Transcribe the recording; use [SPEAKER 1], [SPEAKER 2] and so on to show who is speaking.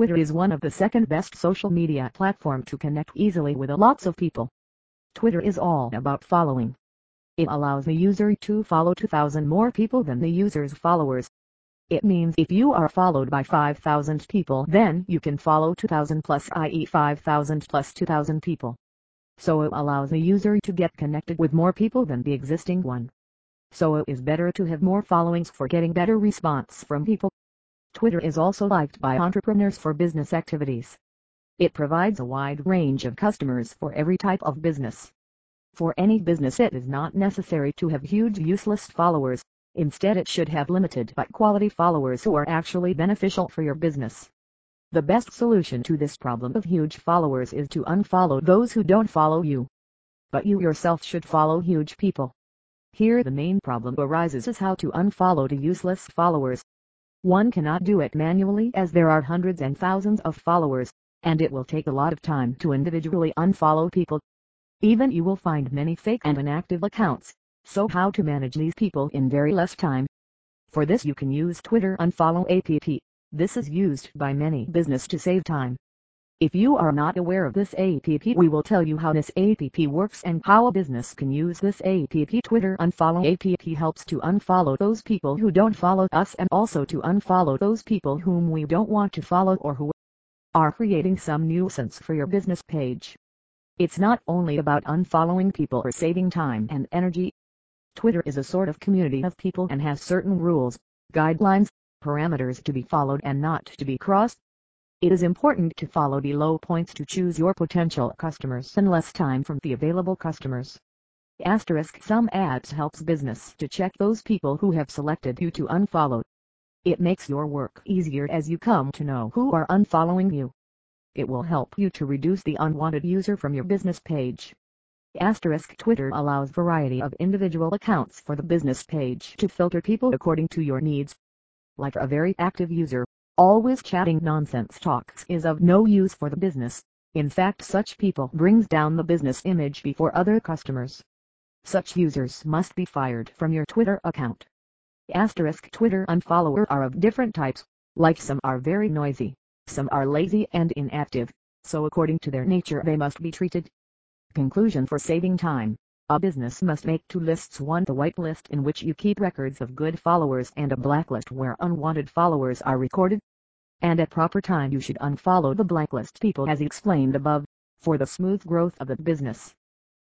[SPEAKER 1] Twitter is one of the second best social media platform to connect easily with lots of people. Twitter is all about following. It allows the user to follow 2,000 more people than the user's followers. It means if you are followed by 5,000 people then you can follow 2,000 plus i.e. 5,000 plus 2,000 people. So it allows the user to get connected with more people than the existing one. So it is better to have more followings for getting better response from people. Twitter is also liked by entrepreneurs for business activities. It provides a wide range of customers for every type of business. For any business it is not necessary to have huge useless followers, instead it should have limited but quality followers who are actually beneficial for your business. The best solution to this problem of huge followers is to unfollow those who don't follow you. But you yourself should follow huge people. Here the main problem arises is how to unfollow the useless followers. One cannot do it manually as there are hundreds and thousands of followers, and it will take a lot of time to individually unfollow people. Even you will find many fake and inactive accounts, so how to manage these people in very less time? For this you can use Twitter Unfollow app. This is used by many business to save time. If you are not aware of this app we will tell you how this app works and how a business can use this app. Twitter Unfollow app helps to unfollow those people who don't follow us and also to unfollow those people whom we don't want to follow or who are creating some nuisance for your business page. It's not only about unfollowing people or saving time and energy. Twitter is a sort of community of people and has certain rules, guidelines, parameters to be followed and not to be crossed. It is important to follow below points to choose your potential customers and less time from the available customers. Asterisk some ads helps business to check those people who have selected you to unfollow. It makes your work easier as you come to know who are unfollowing you. It will help you to reduce the unwanted user from your business page. Asterisk Twitter allows variety of individual accounts for the business page to filter people according to your needs. Like a very active user, Always chatting nonsense talks is of no use for the business. In fact such people brings down the business image before other customers. Such users must be fired from your Twitter account. Asterisk Twitter unfollower are of different types, like some are very noisy, some are lazy and inactive, so according to their nature they must be treated. Conclusion for saving time. A business must make two lists one the white list in which you keep records of good followers and a blacklist where unwanted followers are recorded and at proper time you should unfollow the blacklist people as explained above, for the smooth growth of the business.